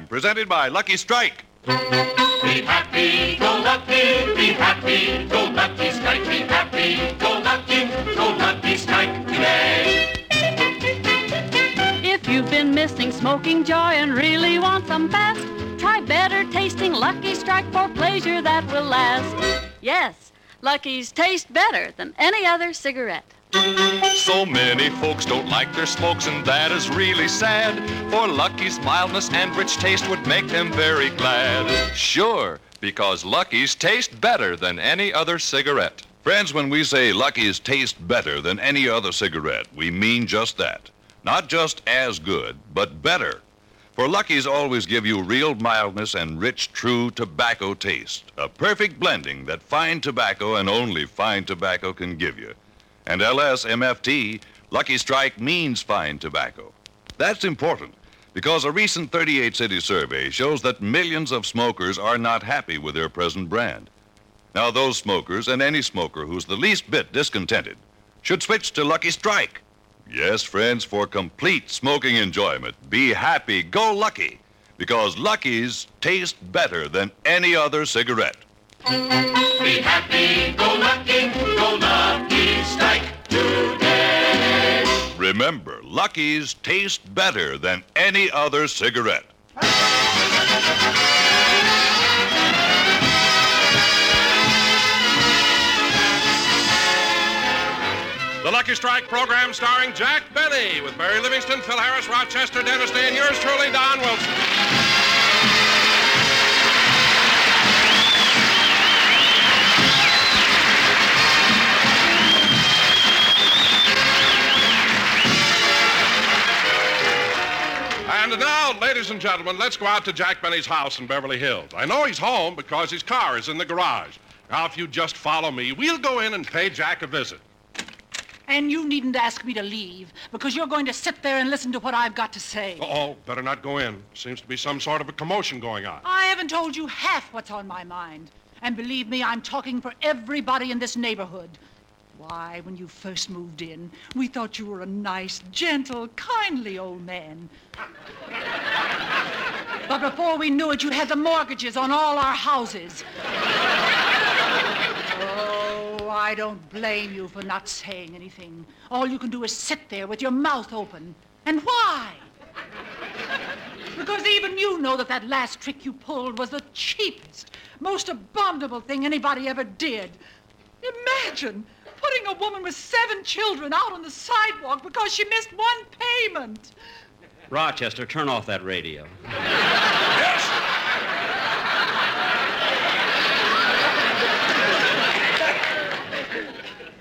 presented by Lucky Strike. Be happy, go lucky, be happy, go lucky strike, be happy, go lucky, go lucky strike today. If you've been missing smoking joy and really want some fast, try better tasting Lucky Strike for pleasure that will last. Yes, Lucky's taste better than any other cigarette. So many folks don't like their smokes, and that is really sad. For Lucky's mildness and rich taste would make them very glad. Sure, because Lucky's taste better than any other cigarette. Friends, when we say Lucky's taste better than any other cigarette, we mean just that. Not just as good, but better. For Lucky's always give you real mildness and rich, true tobacco taste. A perfect blending that fine tobacco and only fine tobacco can give you. And LSMFT, Lucky Strike means fine tobacco. That's important because a recent 38 city survey shows that millions of smokers are not happy with their present brand. Now, those smokers and any smoker who's the least bit discontented should switch to Lucky Strike. Yes, friends, for complete smoking enjoyment, be happy, go lucky, because Lucky's taste better than any other cigarette. Be happy, go Remember, Lucky's taste better than any other cigarette. The Lucky Strike program starring Jack Benny with Mary Livingstone, Phil Harris, Rochester, Dennis Day, and yours truly, Don Wilson. Ladies and gentlemen, let's go out to Jack Benny's house in Beverly Hills. I know he's home because his car is in the garage. Now, if you just follow me, we'll go in and pay Jack a visit. And you needn't ask me to leave, because you're going to sit there and listen to what I've got to say. Uh-oh, better not go in. Seems to be some sort of a commotion going on. I haven't told you half what's on my mind. And believe me, I'm talking for everybody in this neighborhood. Why, when you first moved in, we thought you were a nice, gentle, kindly old man. But before we knew it, you had the mortgages on all our houses. Oh, I don't blame you for not saying anything. All you can do is sit there with your mouth open. And why? Because even you know that that last trick you pulled was the cheapest, most abominable thing anybody ever did. Imagine putting a woman with seven children out on the sidewalk because she missed one payment. Rochester, turn off that radio. yes!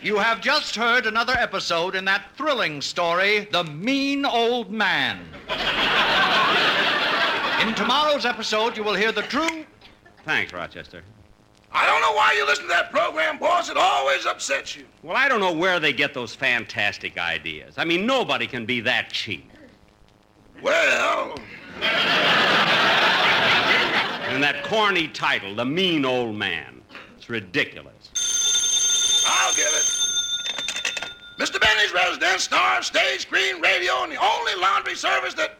You have just heard another episode in that thrilling story, The Mean Old Man. In tomorrow's episode, you will hear the true. Thanks, Rochester. I don't know why you listen to that program, boss. It always upsets you. Well, I don't know where they get those fantastic ideas. I mean, nobody can be that cheap. Well, And that corny title, The Mean Old Man. It's ridiculous. I'll give it. Mr. Benny's residence, star, stage, screen, radio, and the only laundry service that.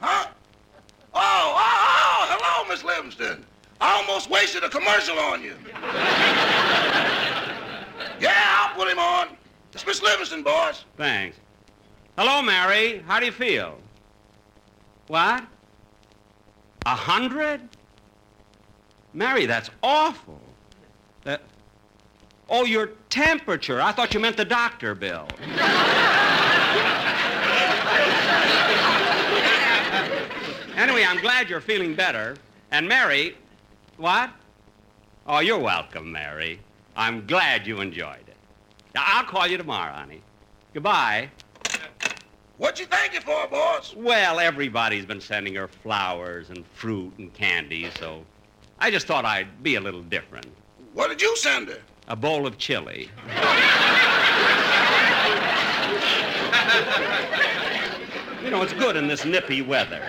Huh? Oh, oh, oh, hello, Miss Livingstone. I almost wasted a commercial on you. yeah, I'll put him on. Miss Livingstone, boss. Thanks. Hello, Mary. How do you feel? What? A hundred? Mary, that's awful. That. Oh, your temperature. I thought you meant the doctor bill. anyway, I'm glad you're feeling better. And Mary, what? Oh, you're welcome, Mary. I'm glad you enjoyed it. Now, I'll call you tomorrow, honey. Goodbye. What you thank you for, boss? Well, everybody's been sending her flowers and fruit and candy, so I just thought I'd be a little different. What did you send her? A bowl of chili. you know, it's good in this nippy weather.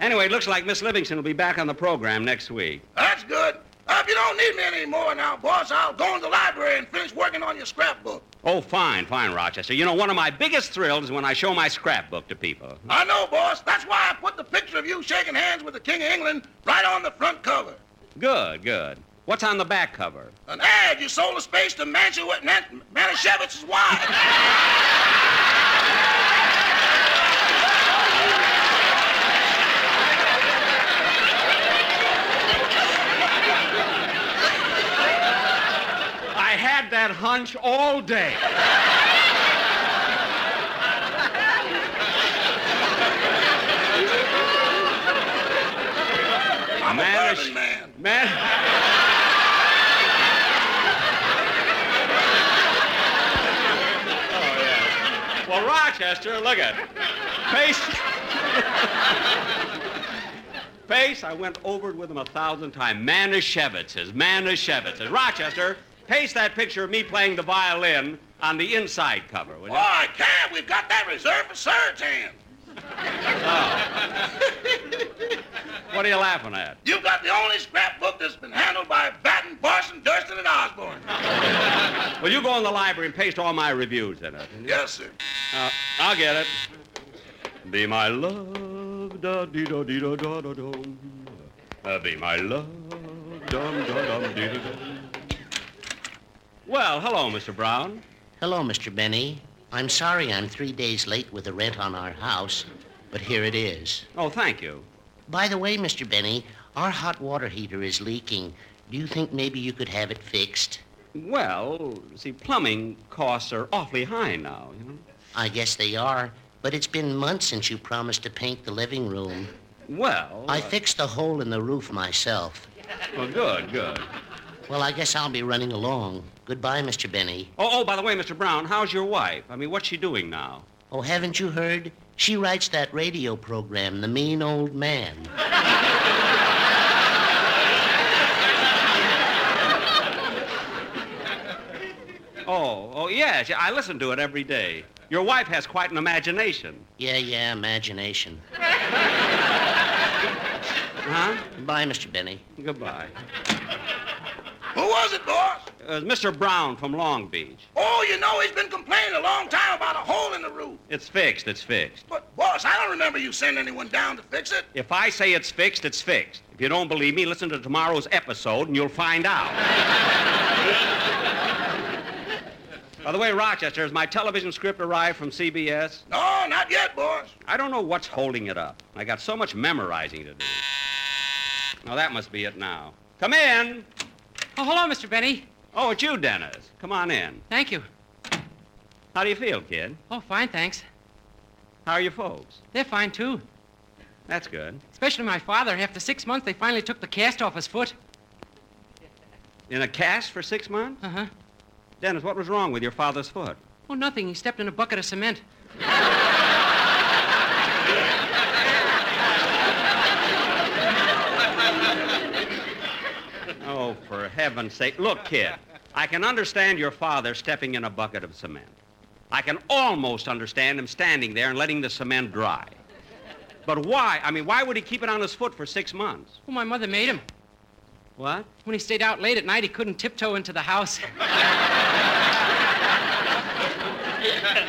Anyway, it looks like Miss Livingstone will be back on the program next week. That's good. Uh, if you don't need me anymore now, boss, I'll go in the library and finish working on your scrapbook. Oh, fine, fine, Rochester. You know, one of my biggest thrills is when I show my scrapbook to people. I know, boss. That's why I put the picture of you shaking hands with the King of England right on the front cover. Good, good. What's on the back cover? An ad you sold a space to Mansion Man- Manischewitz's wife. I had that hunch all day. I'm Man, a bourbon man. Man. oh, yeah. Well, Rochester, look at Pace. Pace, I went over it with him a thousand times. Manischewitz's, Manischewitz's. Rochester, paste that picture of me playing the violin on the inside cover, will Oh, you? I can't. We've got that reserved for Surge hands. What are you laughing at? You've got the only scrapbook that's been handled by Batten, Barton, Durstine, and Osborn. Well, you go in the library and paste all my reviews in it. Yes, sir. Uh, I'll get it. Be my love, da dee da dee da da da dum. Uh, be my love, dum da dum dee da dum. Well, hello, Mr. Brown. Hello, Mr. Benny. I'm sorry I'm three days late with the rent on our house, but here it is. Oh, thank you. By the way, Mr. Benny, our hot water heater is leaking. Do you think maybe you could have it fixed? Well, see, plumbing costs are awfully high now, you know. I guess they are, but it's been months since you promised to paint the living room. Well, I uh, fixed the hole in the roof myself. well, good, good. Well, I guess I'll be running along. Goodbye, Mr. Benny. Oh, oh, by the way, Mr. Brown, how's your wife? I mean, what's she doing now? Oh, haven't you heard? She writes that radio program, The Mean Old Man. Oh, oh, yes, I listen to it every day. Your wife has quite an imagination. Yeah, yeah, imagination. Huh? Bye, Mr. Benny. Goodbye. Who was it, boss? Uh, Mr. Brown from Long Beach. Oh, you know he's been complaining a long time about a hole in the roof. It's fixed, it's fixed. But, boss, I don't remember you sending anyone down to fix it. If I say it's fixed, it's fixed. If you don't believe me, listen to tomorrow's episode and you'll find out. By the way, Rochester, has my television script arrived from CBS? No, not yet, boss. I don't know what's holding it up. I got so much memorizing to do. Now, that must be it now. Come in. Oh, hello, Mr. Benny. Oh, it's you, Dennis. Come on in. Thank you. How do you feel, kid? Oh, fine, thanks. How are your folks? They're fine, too. That's good. Especially my father. After six months, they finally took the cast off his foot. In a cast for six months? Uh-huh. Dennis, what was wrong with your father's foot? Oh, nothing. He stepped in a bucket of cement. Oh, for heaven's sake. Look, kid, I can understand your father stepping in a bucket of cement. I can almost understand him standing there and letting the cement dry. But why? I mean, why would he keep it on his foot for six months? Well, my mother made him. What? When he stayed out late at night, he couldn't tiptoe into the house.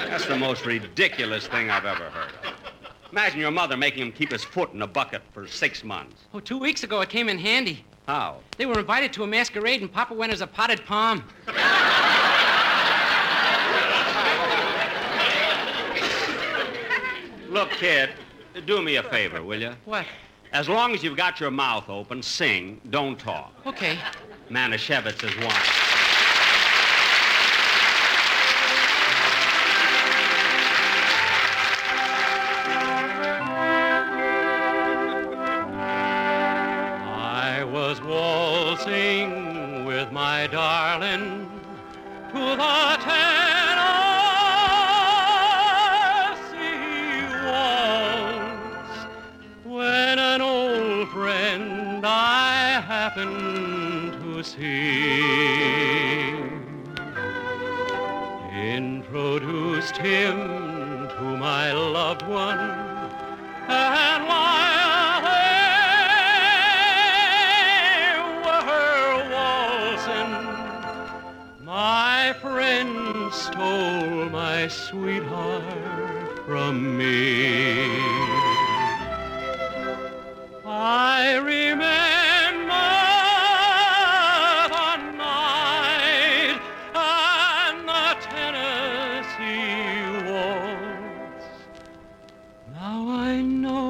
That's the most ridiculous thing I've ever heard. Imagine your mother making him keep his foot in a bucket for six months. Oh, two weeks ago it came in handy. How? They were invited to a masquerade, and Papa went as a potted palm. Look, kid, do me a favor, will you? What? As long as you've got your mouth open, sing, don't talk. Okay. Manischewitz is one. To the Tennessee waltz when an old friend I happened to see introduced him to my loved one and while stole my sweetheart from me. I remember the night and the Tennessee waltz. Now I know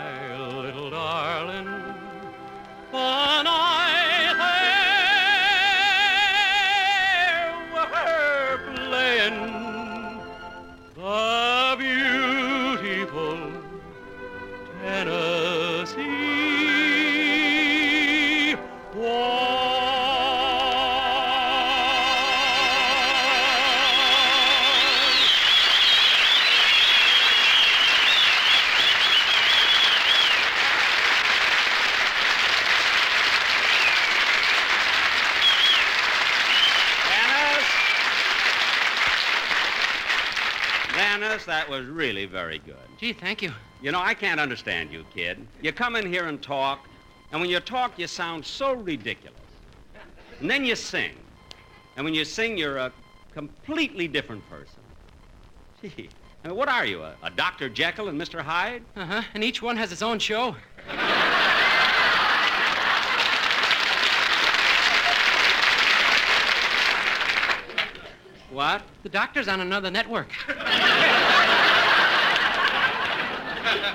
my Dennis, that was really very good. Gee, thank you. You know, I can't understand you, kid. You come in here and talk, and when you talk, you sound so ridiculous. And then you sing. And when you sing, you're a completely different person. Gee, I mean, what are you, a, a Dr. Jekyll and Mr. Hyde? Uh huh. And each one has his own show. What? The doctor's on another network.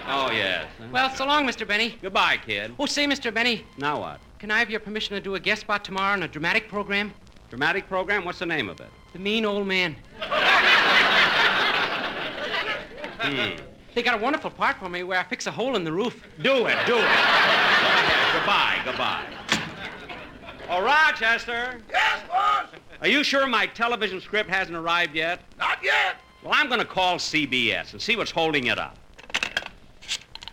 Oh, yes. Well, so long, Mr. Benny. Goodbye, kid. Oh, say, Mr. Benny, Now what? can I have your permission to do a guest spot tomorrow on a dramatic program? Dramatic program? What's the name of it? The Mean Old Man. Hmm. They got a wonderful part for me where I fix a hole in the roof. Do it, do it. goodbye, goodbye. Oh, Rochester. Yes, boss. Are you sure my television script hasn't arrived yet? Not yet. Well, I'm going to call CBS and see what's holding it up.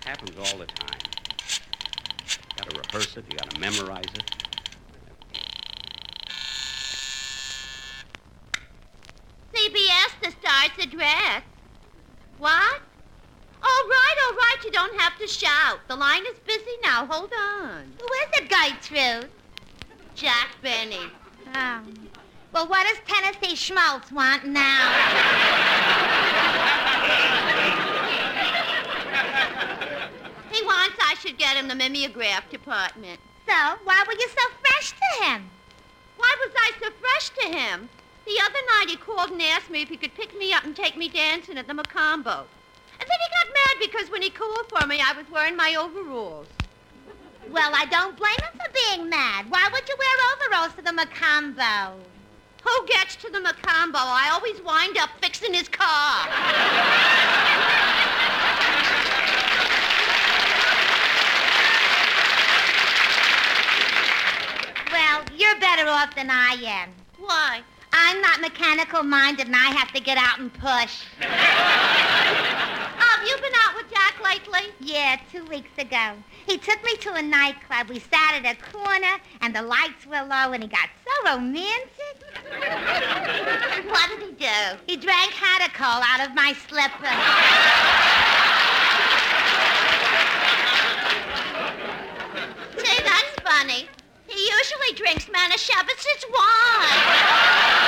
Happens all the time. You Got to rehearse it. You got to memorize it. CBS, the star's address. What? All right, all right. You don't have to shout. The line is busy now. Hold on. Who is it, Gertrude? Jack Benny. Oh. Well, what does Tennessee Schmaltz want now? He wants I should get him the mimeograph department. So, why were you so fresh to him? Why was I so fresh to him? The other night he called and asked me if he could pick me up and take me dancing at the Mocambo. And then he got mad because when he called for me, I was wearing my overalls. Well, I don't blame him for being mad. Why would you wear overalls to the Mocambo? Who gets to the Mocambo? I always wind up fixing his car. You're better off than I am. Why? I'm not mechanical minded and I have to get out and push. have you been out with Jack lately? Yeah, two weeks ago. He took me to a nightclub. We sat at a corner and the lights were low and he got so romantic. what did he do? He drank Hadacol out of my slipper. Gee, that's funny usually drinks, man. It's wine.